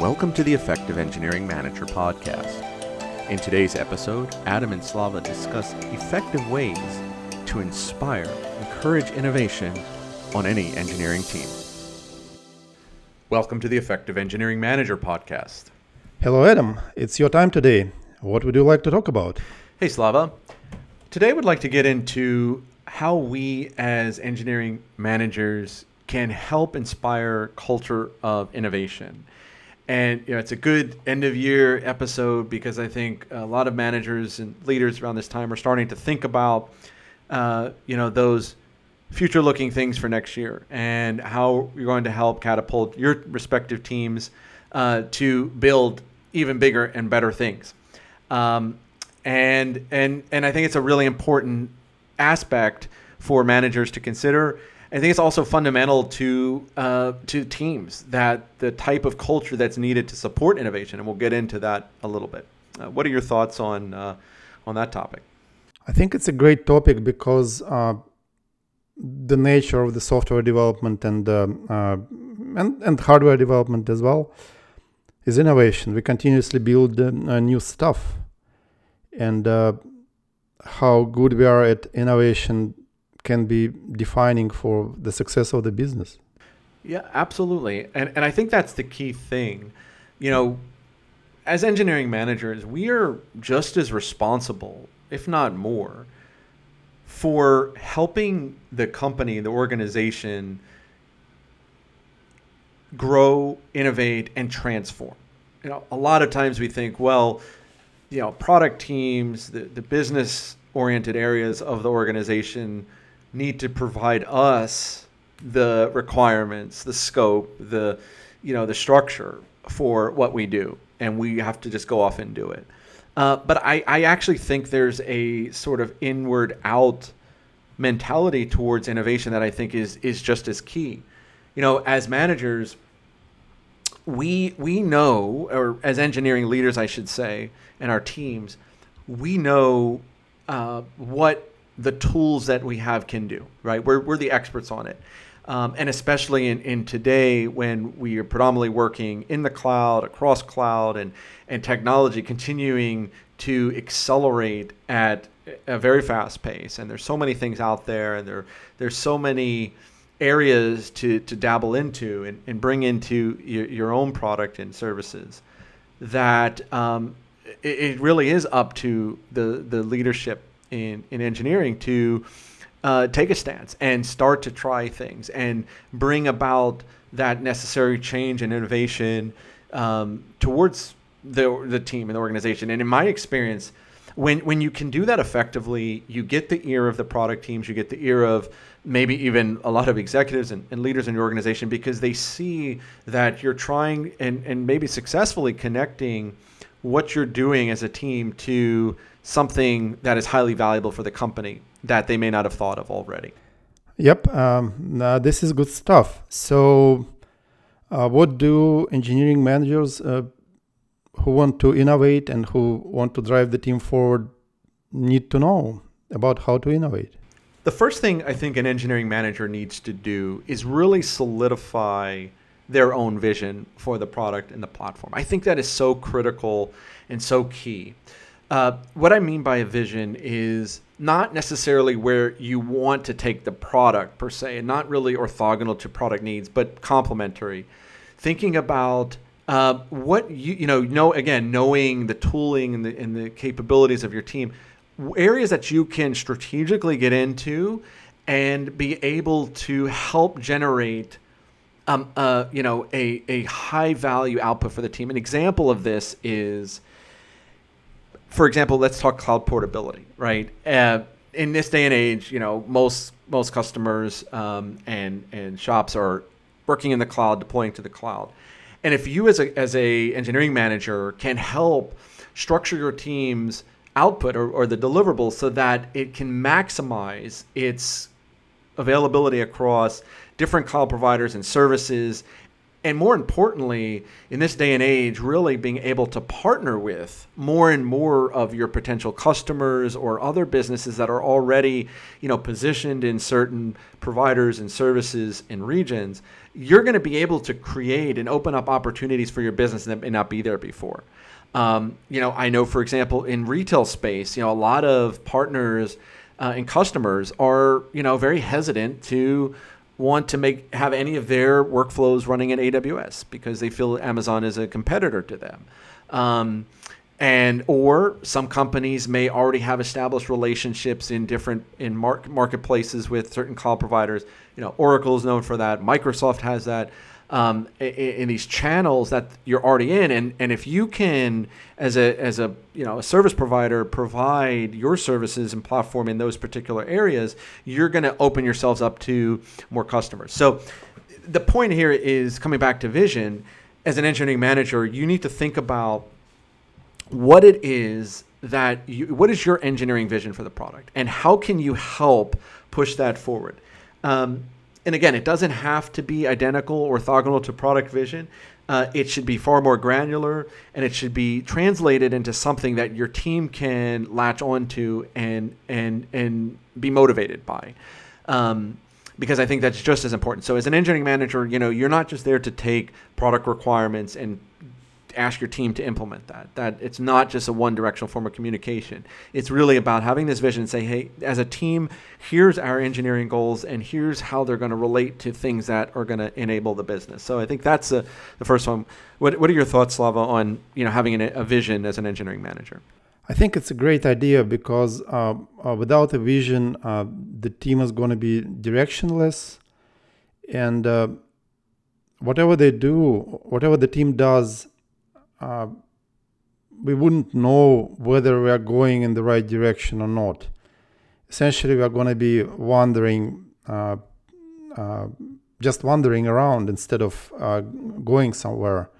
Welcome to the Effective Engineering Manager podcast. In today's episode, Adam and Slava discuss effective ways to inspire, encourage innovation on any engineering team. Welcome to the Effective Engineering Manager podcast. Hello, Adam. It's your time today. What would you like to talk about? Hey, Slava. Today, I would like to get into how we as engineering managers can help inspire culture of innovation. And you know, it's a good end of year episode because I think a lot of managers and leaders around this time are starting to think about, uh, you know, those future-looking things for next year and how you're going to help catapult your respective teams uh, to build even bigger and better things. Um, and and and I think it's a really important aspect for managers to consider I think it's also fundamental to uh, to teams that the type of culture that's needed to support innovation, and we'll get into that a little bit. Uh, what are your thoughts on uh, on that topic? I think it's a great topic because uh, the nature of the software development and uh, and and hardware development as well is innovation. We continuously build uh, new stuff, and how good we are at innovation can be defining for the success of the business. Yeah, absolutely. And and I think that's the key thing. You know, as engineering managers, we are just as responsible, if not more, for helping the company, the organization grow, innovate and transform. You know, a lot of times we think, well, you know, product teams, the, the business oriented areas of the organization need to provide us the requirements, the scope, the you know the structure for what we do, and we have to just go off and do it. Uh, but I, I actually think there's a sort of inward out mentality towards innovation that I think is is just as key. You know, as managers, we we know, or as engineering leaders, I should say, and our teams, we know uh, what the tools that we have can do, right? We're, we're the experts on it. Um, and especially in, in today when we are predominantly working in the cloud, across cloud, and, and technology continuing to accelerate at a very fast pace. And there's so many things out there, and there, there's so many areas to, to dabble into and, and bring into your, your own product and services that um, it, it really is up to the, the leadership in, in engineering to uh, take a stance and start to try things and bring about that necessary change and innovation um, towards the, the team and the organization. And in my experience, when, when you can do that effectively, you get the ear of the product teams, you get the ear of maybe even a lot of executives and, and leaders in your organization because they see that you're trying and, and maybe successfully connecting what you're doing as a team to something that is highly valuable for the company that they may not have thought of already. Yep, um, uh, this is good stuff. So, uh, what do engineering managers uh, who want to innovate and who want to drive the team forward need to know about how to innovate? The first thing I think an engineering manager needs to do is really solidify their own vision for the product and the platform. I think that is so critical and so key. Uh, what I mean by a vision is not necessarily where you want to take the product per se, and not really orthogonal to product needs, but complementary. Thinking about uh, what you you know know again knowing the tooling and the and the capabilities of your team, areas that you can strategically get into, and be able to help generate. Um, uh, you know, a, a high value output for the team. An example of this is for example, let's talk cloud portability, right? Uh, in this day and age, you know, most most customers um, and and shops are working in the cloud, deploying to the cloud. And if you as a as a engineering manager can help structure your team's output or, or the deliverables so that it can maximize its availability across different cloud providers and services and more importantly, in this day and age, really being able to partner with more and more of your potential customers or other businesses that are already, you know, positioned in certain providers and services and regions, you're going to be able to create and open up opportunities for your business that may not be there before. Um, you know, I know, for example, in retail space, you know, a lot of partners uh, and customers are, you know, very hesitant to want to make have any of their workflows running in AWS because they feel Amazon is a competitor to them. Um, and or some companies may already have established relationships in different in mark, marketplaces with certain cloud providers. You know, Oracle is known for that. Microsoft has that. Um, in, in, these channels that you're already in, and and if you can, as a as a you know a service provider, provide your services and platform in those particular areas, you're going to open yourselves up to more customers. So, the point here is coming back to vision. As an engineering manager, you need to think about what it is that you, what is your engineering vision for the product, and how can you help push that forward. Um, and again, it doesn't have to be identical orthogonal to product vision. Uh, it should be far more granular and it should be translated into something that your team can latch onto and and and be motivated by. Um, because I think that's just as important. So as an engineering manager, you know, you're not just there to take product requirements and ask your team to implement that. That it's not just a one directional form of communication. It's really about having this vision and say, hey, as a team, here's our engineering goals and here's how they're going to relate to things that are going to enable the business. So I think that's a, the first one. What, what are your thoughts, Slava, on you know having an, a vision as an engineering manager? I think it's a great idea because uh, uh, without a vision, uh, the team is going to be directionless, and uh, whatever they do, whatever the team does, uh, we wouldn't know whether we are going in the right direction or not. Essentially, we are going to be wandering, uh, uh, just wandering around instead of uh, going somewhere.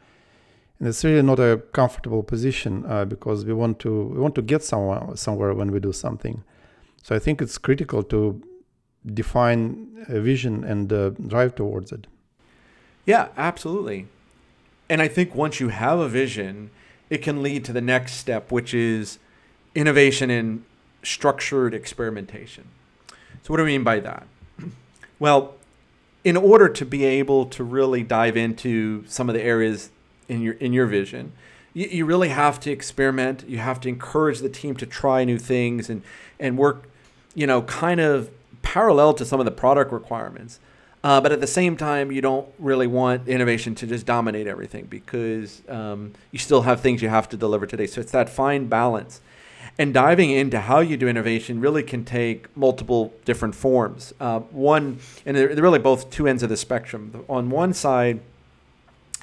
And it's really not a comfortable position uh, because we want to we want to get somewhere somewhere when we do something. So I think it's critical to define a vision and uh, drive towards it. Yeah, absolutely. And I think once you have a vision, it can lead to the next step, which is innovation in structured experimentation. So, what do I mean by that? Well, in order to be able to really dive into some of the areas in your in your vision, you, you really have to experiment. You have to encourage the team to try new things and and work, you know, kind of parallel to some of the product requirements. Uh, but at the same time, you don't really want innovation to just dominate everything because um, you still have things you have to deliver today. So it's that fine balance. And diving into how you do innovation really can take multiple different forms. Uh, one, and they're, really both two ends of the spectrum. On one side,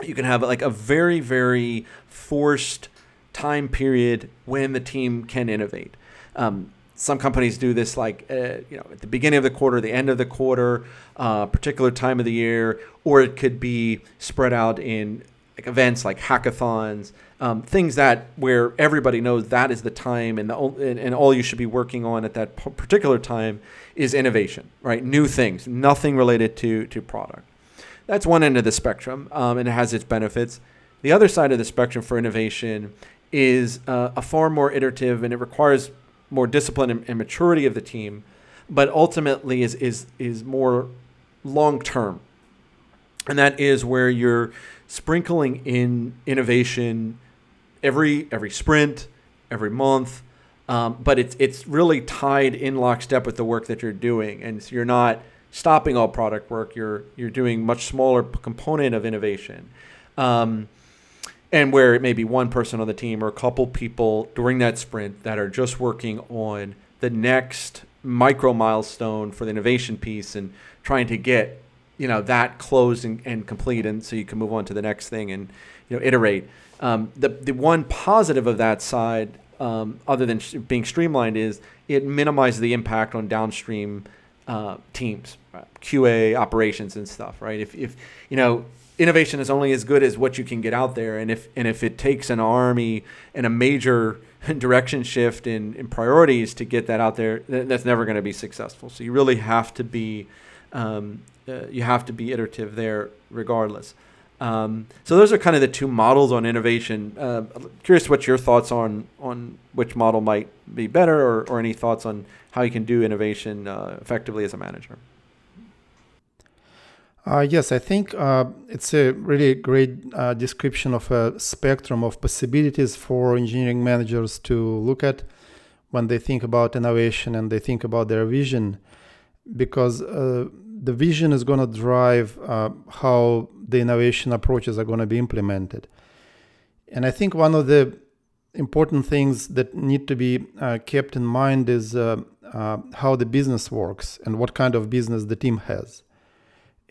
you can have like a very, very forced time period when the team can innovate. Um, some companies do this like uh, you know at the beginning of the quarter, the end of the quarter, uh, particular time of the year, or it could be spread out in like events like hackathons, um, things that where everybody knows that is the time and the and, and all you should be working on at that particular time is innovation, right? New things, nothing related to to product. That's one end of the spectrum, um, and it has its benefits. The other side of the spectrum for innovation is uh, a far more iterative, and it requires more discipline and, and maturity of the team, but ultimately is is is more long term, and that is where you're sprinkling in innovation every every sprint, every month. Um, but it's it's really tied in lockstep with the work that you're doing, and so you're not stopping all product work. You're you're doing much smaller component of innovation. Um, and where it may be one person on the team or a couple people during that sprint that are just working on the next micro milestone for the innovation piece and trying to get you know that closed and, and complete and so you can move on to the next thing and you know iterate um, the, the one positive of that side um, other than sh- being streamlined is it minimizes the impact on downstream uh, teams right? qa operations and stuff right if, if you know innovation is only as good as what you can get out there. And if and if it takes an army and a major direction shift in, in priorities to get that out there, that's never going to be successful. So you really have to be um, uh, you have to be iterative there, regardless. Um, so those are kind of the two models on innovation. Uh, curious what your thoughts on on which model might be better, or, or any thoughts on how you can do innovation uh, effectively as a manager. Uh, yes, I think uh, it's a really great uh, description of a spectrum of possibilities for engineering managers to look at when they think about innovation and they think about their vision, because uh, the vision is going to drive uh, how the innovation approaches are going to be implemented. And I think one of the important things that need to be uh, kept in mind is how the business works and what kind of business the team has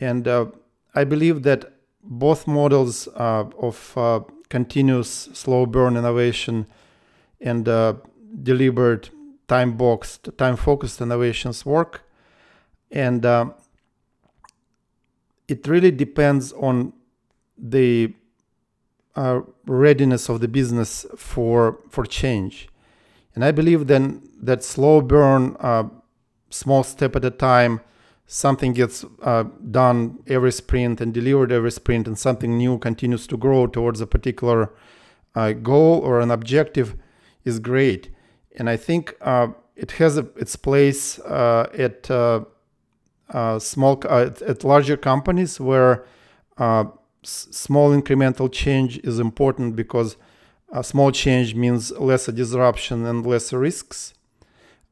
and uh, I believe that both models uh, of uh, continuous slow burn innovation and uh, deliberate time boxed, time focused innovations work. And uh, it really depends on the uh, readiness of the business for for change. And I believe then that slow burn, small step at a time, something gets uh, done every sprint and delivered every sprint and something new continues to grow towards a particular uh, goal or an objective is great. And i think uh, it has a, its place uh, at uh, uh, small at larger companies where s- small incremental change is important because a small change means lesser disruption and lesser risks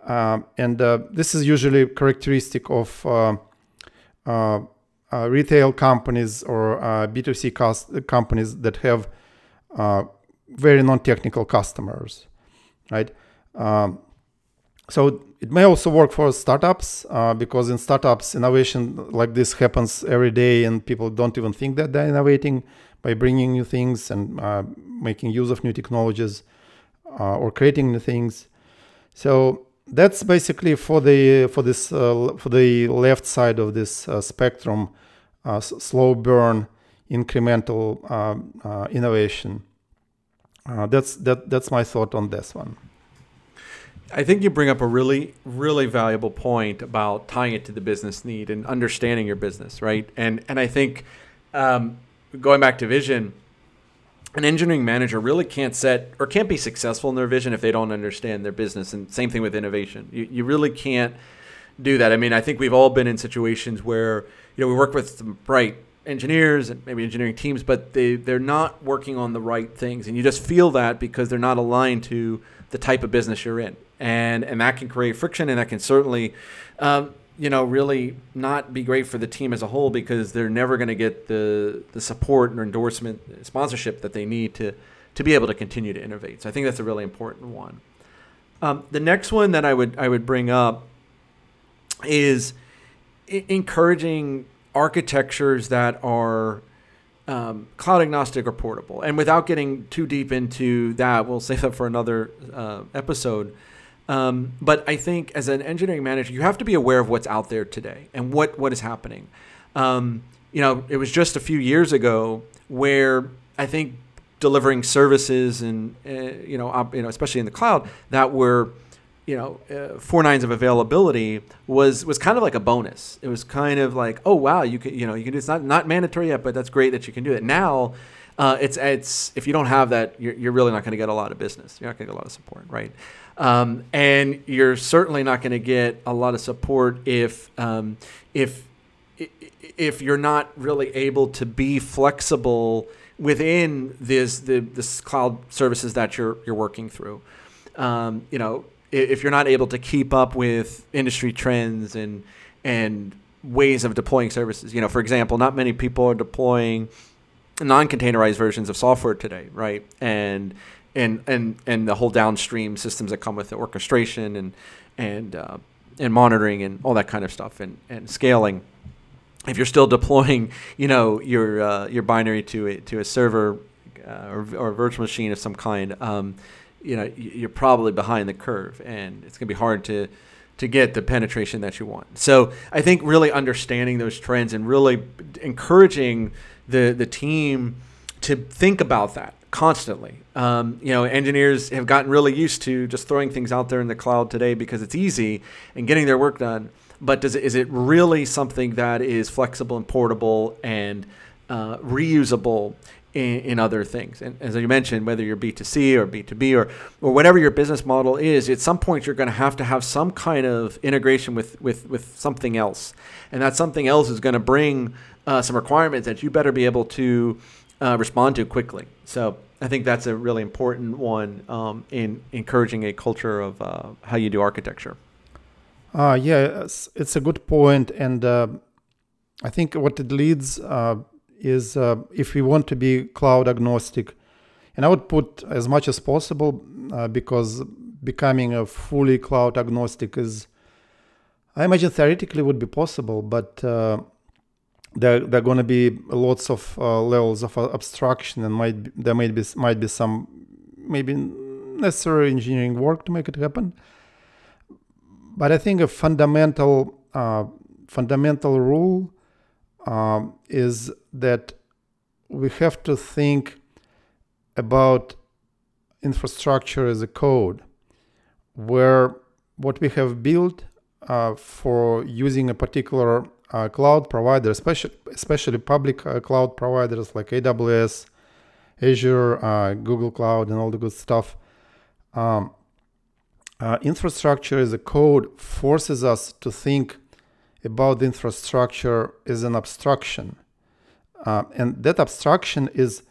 and uh, this is usually characteristic of uh, uh, uh retail companies or B2C cost- companies that have very non-technical customers, right? Um, so it may also work for startups because in startups, innovation like this happens every day, and people don't even think that they're innovating by bringing new things and making use of new technologies or creating new things. So that's basically for the for this uh, for the left side of this uh, spectrum uh, slow burn incremental um, uh, innovation. Uh, that's that that's my thought on this one. I think you bring up a really really valuable point about tying it to the business need and understanding your business right? And and I think um, going back to vision an engineering manager really can't set or can't be successful in their vision if they don't understand their business. And same thing with innovation. You, you really can't do that. I mean, I think we've all been in situations where you know we work with some bright engineers and maybe engineering teams, but they they're not working on the right things, and you just feel that because they're not aligned to the type of business you're in, and and that can create friction, and that can certainly. Um, you know, really not be great for the team as a whole because they're never going to get the the support or endorsement, sponsorship that they need to to be able to continue to innovate. So I think that's a really important one. Um, the next one that I would I would bring up is I- encouraging architectures that are um, cloud agnostic or portable. And without getting too deep into that, we'll save that for another uh, episode. Um, but I think as an engineering manager, you have to be aware of what's out there today and what, what is happening. Um, you know, it was just a few years ago where I think delivering services and uh, you know, op, you know, especially in the cloud, that were you know, uh, four nines of availability was was kind of like a bonus. It was kind of like, oh wow, you can you know you can do it's not not mandatory yet, but that's great that you can do it now. Uh, it's it's if you don't have that, you're, you're really not going to get a lot of business. You're not going to get a lot of support, right? Um, and you're certainly not going to get a lot of support if um, if if you're not really able to be flexible within this the this cloud services that you're you're working through. Um, you know, if you're not able to keep up with industry trends and and ways of deploying services. You know, for example, not many people are deploying non-containerized versions of software today, right? And and and and the whole downstream systems that come with the orchestration and and uh, and monitoring and all that kind of stuff and and scaling. If you're still deploying, you know, your uh, your binary to a to a server uh, or, or a virtual machine of some kind, um, you know, you're probably behind the curve, and it's going to be hard to to get the penetration that you want. So I think really understanding those trends and really encouraging the the team to think about that constantly. Um, you know, engineers have gotten really used to just throwing things out there in the cloud today because it's easy and getting their work done. But does it, is it really something that is flexible and portable and uh, reusable in, in, other things. And as you mentioned, whether you're B2C or B2B or, or whatever your business model is, at some point you're going to have to have some kind of integration with, with, with something else. And that something else is going to bring uh, some requirements that you better be able to uh, respond to quickly. So I think that's a really important one um, in encouraging a culture of uh, how you do architecture. Uh, yeah, it's, it's a good point, and uh, I think what it leads uh, is uh, if we want to be cloud agnostic, and I would put as much as possible because becoming a fully cloud agnostic is, I imagine theoretically would be possible, but there there are going to be lots of uh, levels of abstraction, and might be, there might be might be some maybe necessary engineering work to make it happen. But I think a fundamental uh, fundamental rule um, is that we have to think about infrastructure as a code, where what we have built uh, for using a particular uh, cloud providers, especially especially public uh, cloud providers like AWS, Azure, uh, Google Cloud, and all the good stuff. Um, uh, infrastructure as a code forces us to think about the infrastructure as an abstraction, uh, and that abstraction is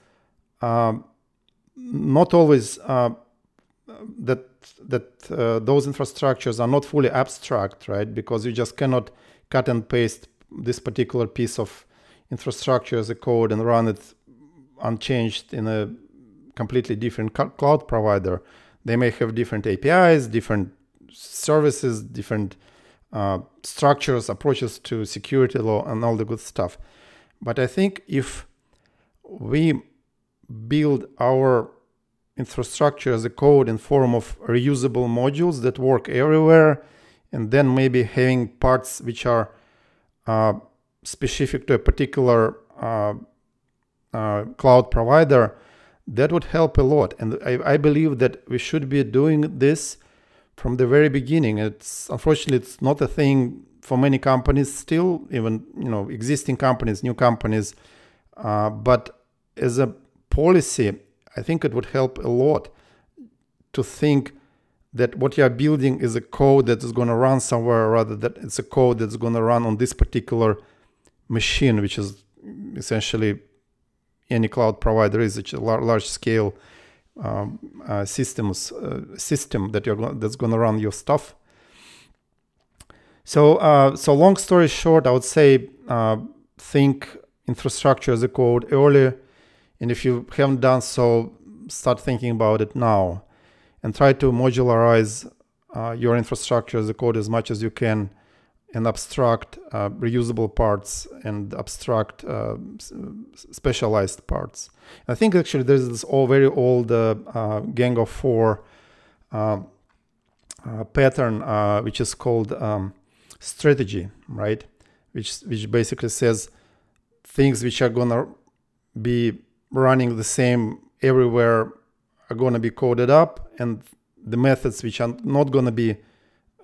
um, not always uh, that that those infrastructures are not fully abstract, right? Because you just cannot cut and paste this particular piece of infrastructure as a code and run it unchanged in a completely different cloud provider. They may have different APIs, different services, different uh, structures, approaches to security law, and all the good stuff. But I think if we build our infrastructure as a code in form of reusable modules that work everywhere and then maybe having parts which are uh, specific to a particular uh, uh, cloud provider, that would help a lot. And I, I, believe that we should be doing this from the very beginning. It's unfortunately it's not a thing for many companies still, even you know existing companies, new companies. Uh, but as a policy, I think it would help a lot to think that what you are building is a code that is going to run somewhere rather that it's a code that's going to run on this particular machine which is essentially any cloud provider is a large scale um, uh, systems uh, system that you're that's going to run your stuff. So uh, so long story short i would say uh, think infrastructure as a code early and if you haven't done so start thinking about it now and try to modularize uh, your infrastructure as a code as much as you can and abstract uh, reusable parts and abstract uh, specialized parts. I think actually there's this all very old uh, uh, Gang of Four uh, pattern, which is called um, strategy, right? Which which basically says things which are gonna be running the same everywhere are to be coded up and the methods which are not going to be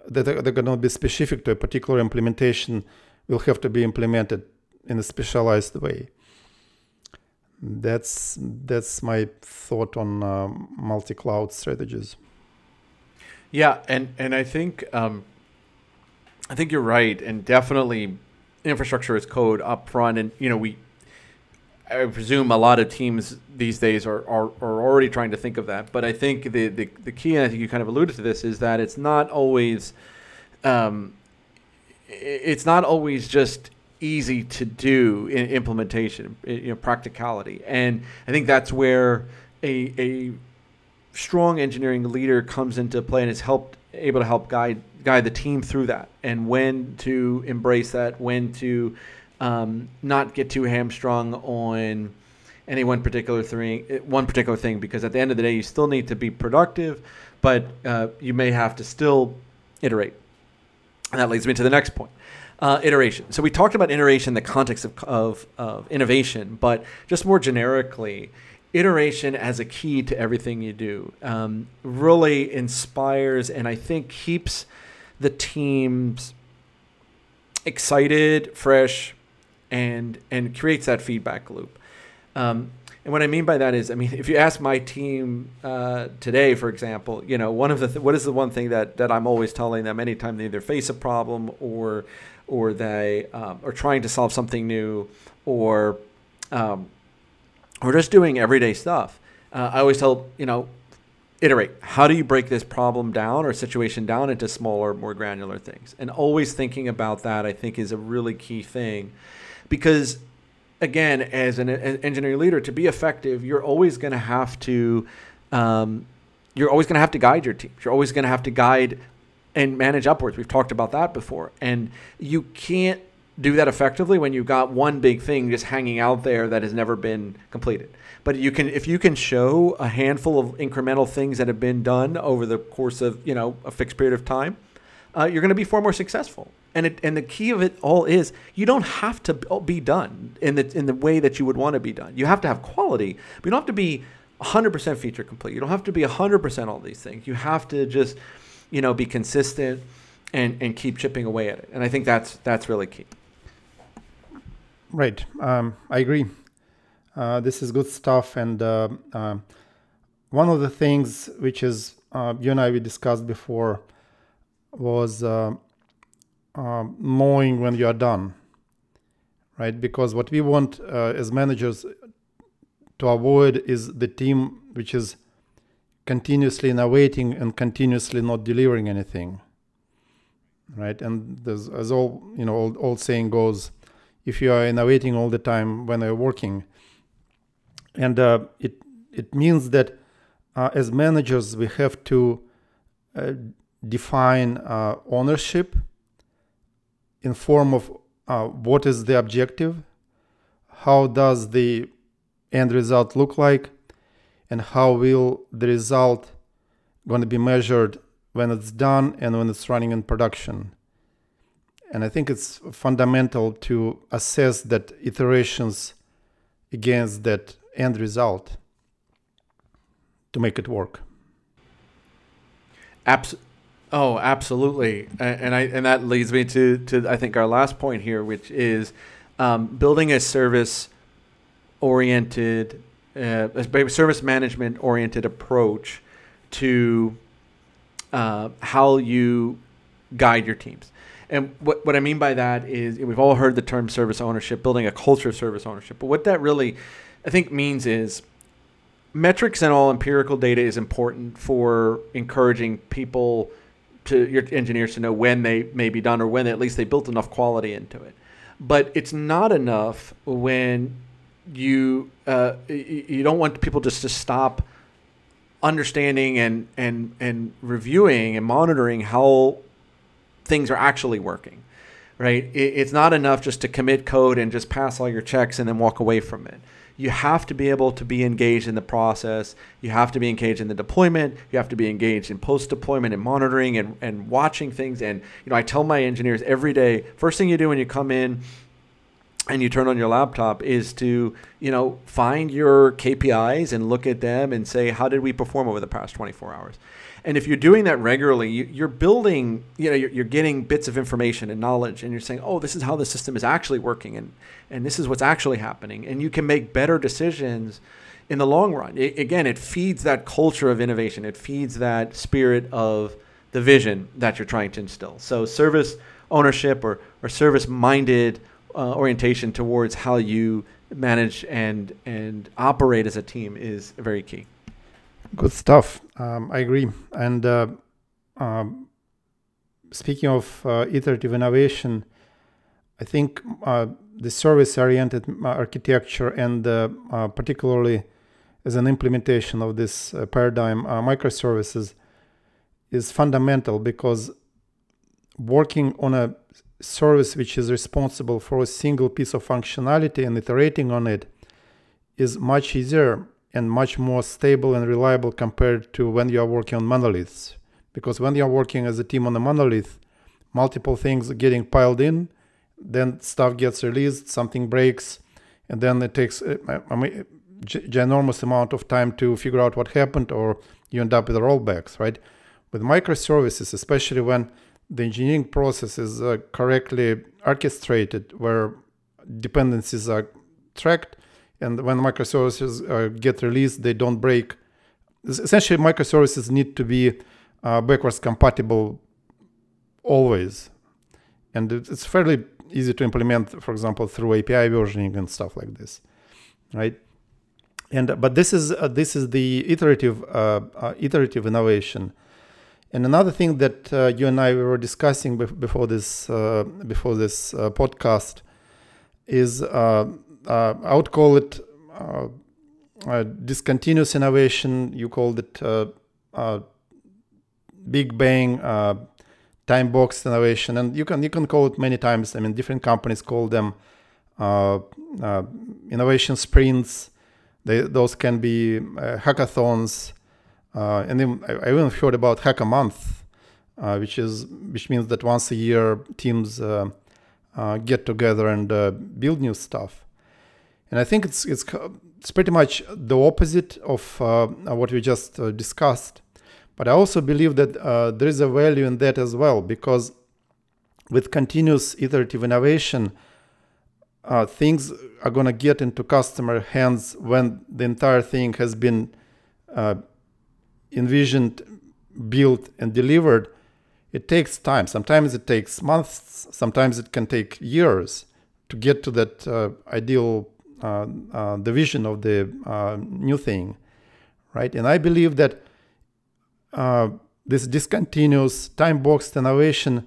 that are, going to be specific to a particular implementation will have to be implemented in a specialized way. That's that's my thought on uh, multi-cloud strategies. Yeah and and i think um, i think you're right and definitely infrastructure as code up front and you know we I presume a lot of teams these days are, are, are already trying to think of that. But I think the, the, the key, and I think you kind of alluded to this, is that it's not always um, it's not always just easy to do in implementation, you know, practicality. And I think that's where a, a strong engineering leader comes into play and is helped able to help guide guide the team through that and when to embrace that, when to um, not get too hamstrung on any one particular thing, one particular thing, because at the end of the day, you still need to be productive, but uh, you may have to still iterate. And that leads me to the next point. Uh, iteration. So we talked about iteration in the context of, of, of, innovation, but just more generically, iteration as a key to everything you do um, really inspires and I think keeps the teams excited, fresh, and and creates that feedback loop. Um, and what I mean by that is, I mean, if you ask my team uh, today, for example, you know, one of the th- what is the one thing that that I'm always telling them anytime they either face a problem or or they um, are trying to solve something new or um, or just doing everyday stuff. Uh, I always tell you know, iterate. How do you break this problem down or situation down into smaller, more granular things? And always thinking about that, I think, is a really key thing, because again, as an, an engineering leader, to be effective, you're always going to have to, um, you're always going to have to guide your teams. You're always going to have to guide and manage upwards. We've talked about that before, and you can't do that effectively when you've got one big thing just hanging out there that has never been completed. But you can, if you can show a handful of incremental things that have been done over the course of you know a fixed period of time, uh, you're going to be far more successful. And it, and the key of it all is you don't have to be done in the in the way that you would want to be done. You have to have quality, but you don't have to be 100% feature complete. You don't have to be 100% all these things. You have to just, you know, be consistent and and keep chipping away at it. And I think that's that's really key. Right. Um, I agree. Uh, this is good stuff. And uh, uh, one of the things which is uh, you and I we discussed before was uh, um, knowing when you are done, right? Because what we want uh, as managers to avoid is the team which is continuously innovating and continuously not delivering anything, right? And as all you know, old, old saying goes, if you are innovating all the time when you're working, and uh, it it means that uh, as managers we have to uh, define uh, ownership in form of uh, what is the objective, how does the end result look like, and how will the result going to be measured when it's done and when it's running in production. And I think it's fundamental to assess that iterations against that end result to make it work. Absolutely. Oh, absolutely, and I and that leads me to to I think our last point here, which is um, building a service oriented, uh, a service management oriented approach to uh, how you guide your teams. And what, what I mean by that is we've all heard the term service ownership, building a culture of service ownership. But what that really, I think, means is metrics and all empirical data is important for encouraging people to your engineers to know when they may be done or when at least they built enough quality into it. But it's not enough when you uh, you don't want people just to stop understanding and and and reviewing and monitoring how things are actually working right it's not enough just to commit code and just pass all your checks and then walk away from it you have to be able to be engaged in the process. You have to be engaged in the deployment. You have to be engaged in post deployment and monitoring and, and watching things. And, you know, I tell my engineers every day, first thing you do when you come in and you turn on your laptop is to, you know, find your KPIs and look at them and say, how did we perform over the past 24 hours? And if you're doing that regularly, you, are building, you know, you're, you're, getting bits of information and knowledge, and you're saying, oh, this is how the system is actually working, and and this is what's actually happening, and you can make better decisions in the long run. It, again, it feeds that culture of innovation. It feeds that spirit of the vision that you're trying to instill. So service ownership or or service minded uh, orientation towards how you manage and and operate as a team is very key. Good stuff. Um, I agree. And uh, um, speaking of uh, iterative innovation, I think uh, the service-oriented uh, architecture and uh, particularly as an implementation of this paradigm, microservices is fundamental because working on a service which is responsible for a single piece of functionality and iterating on it is much easier and much more stable and reliable compared to when you are working on monoliths. Because when you are working as a team on a monolith, multiple things are getting piled in, then stuff gets released, something breaks, and then it takes a, a, a ginormous amount of time to figure out what happened, or you end up with rollbacks, right? With microservices, especially when the engineering process is uh, correctly orchestrated, where dependencies are tracked, and when microservices uh, get released, they don't break. Essentially, microservices need to be uh, backwards compatible always, and it's fairly easy to implement, for example, through API versioning and stuff like this, right? And but this is uh, this is the iterative uh, uh, iterative innovation. And another thing that uh, you and I were discussing before this uh, before this uh, podcast is I would call it discontinuous innovation. You called it Big Bang time box innovation, and you can you can call it many times. I mean, different companies call them uh, uh, innovation sprints. They, those can be uh, hackathons, uh, and then I, even heard about hack a month, uh, which is which means that once a year teams uh, get together and build new stuff. And I think it's it's it's pretty much the opposite of what we just discussed. But I also believe that uh, there is a value in that as well because with continuous iterative innovation, uh, things are going to get into customer hands when the entire thing has been uh, envisioned, built, and delivered. It takes time. Sometimes it takes months. Sometimes it can take years to get to that uh, ideal uh, uh, the vision of the new thing, right? And I believe that uh, this discontinuous time boxed innovation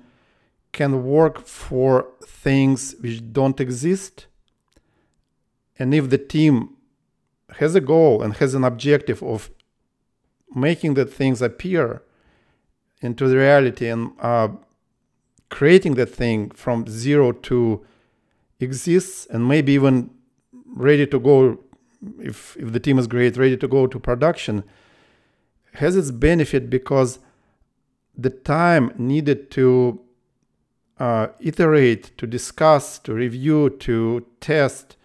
can work for things which don't exist. And if the team has a goal and has an objective of making the things appear into the reality and uh, creating that thing from zero to exists and maybe even ready to go if if the team is great ready to go to production has its benefit because the time needed to uh, iterate, to discuss, to review, to test,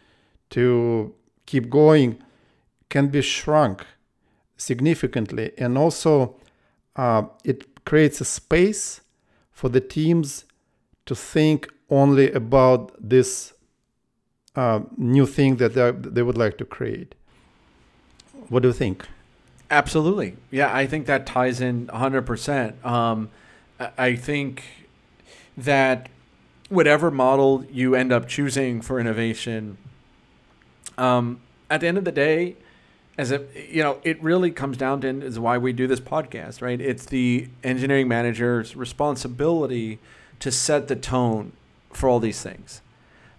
to keep going can be shrunk significantly. And also, uh, it creates a space for the teams to think only about this uh, new thing that they would like to create. What do you think? Absolutely. Yeah, I think that ties in 100%. Um, I think that whatever model you end up choosing for innovation, um, at the end of the day, as a you know, it really comes down to is why we do this podcast, right? It's the engineering manager's responsibility to set the tone for all these things,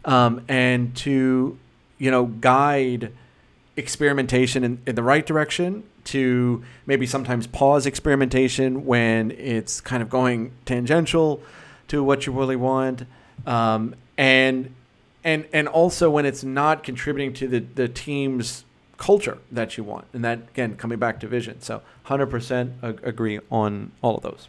um, and to you know guide experimentation in, in the right direction to maybe sometimes pause experimentation when it's kind of going tangential to what you really want um, and and and also when it's not contributing to the, the team's culture that you want. And that again coming back to vision. So 100% agree on all of those.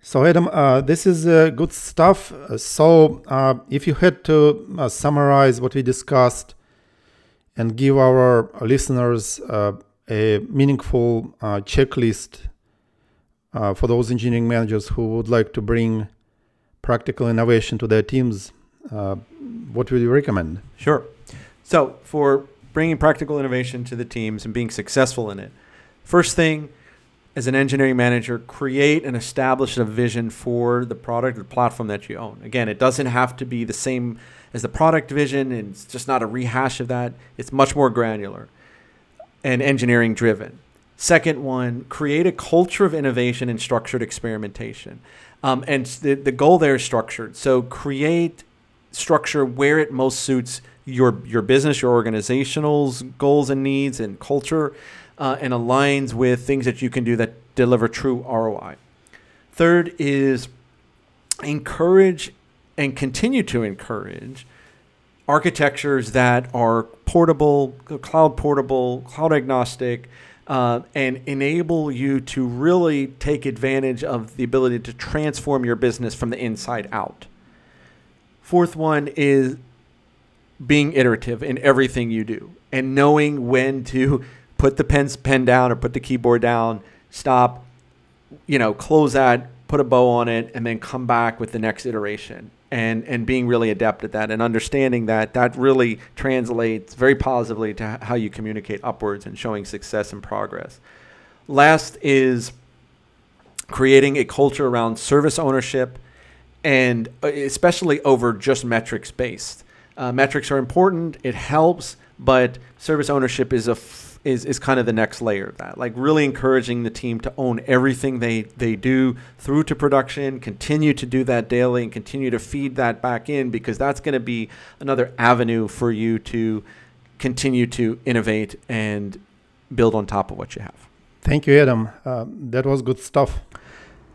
So adam uh, this is uh, good stuff. So uh, if you had to uh, summarize what we discussed and give our listeners uh, a meaningful uh, checklist uh, for those engineering managers who would like to bring practical innovation to their teams, uh, what would you recommend? Sure. So, for bringing practical innovation to the teams and being successful in it, first thing, as an engineering manager, create and establish a vision for the product or the platform that you own. Again, it doesn't have to be the same as the product vision, and it's just not a rehash of that. It's much more granular and engineering driven. Second one, create a culture of innovation and structured experimentation. Um, and the, the goal there is structured. So create structure where it most suits your your business, your organizational's goals and needs and culture, uh, and aligns with things that you can do that deliver true ROI. Third is encourage and continue to encourage architectures that are portable, cloud portable, cloud agnostic, uh, and enable you to really take advantage of the ability to transform your business from the inside out. Fourth one is being iterative in everything you do and knowing when to put the pen, pen down or put the keyboard down, stop, you know, close that, put a bow on it, and then come back with the next iteration and and being really adept at that and understanding that that really translates very positively to how you communicate upwards and showing success and progress. Last is creating a culture around service ownership and uh, especially over just metrics based. Uh, metrics are important, it helps, but service ownership is a f- is, is kind of the next layer of that. Like really encouraging the team to own everything they, they do through to production, continue to do that daily and continue to feed that back in because that's going to be another avenue for you to continue to innovate and build on top of what you have. Thank you, Adam. Uh, that was good stuff.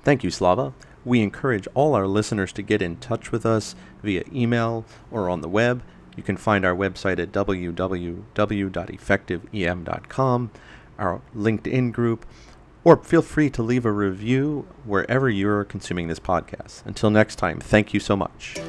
Thank you, Slava. We encourage all our listeners to get in touch with us via email or on the web you can find our website at www.effectiveem.com, our LinkedIn group, or feel free to leave a review wherever you're consuming this podcast. Until next time, thank you so much.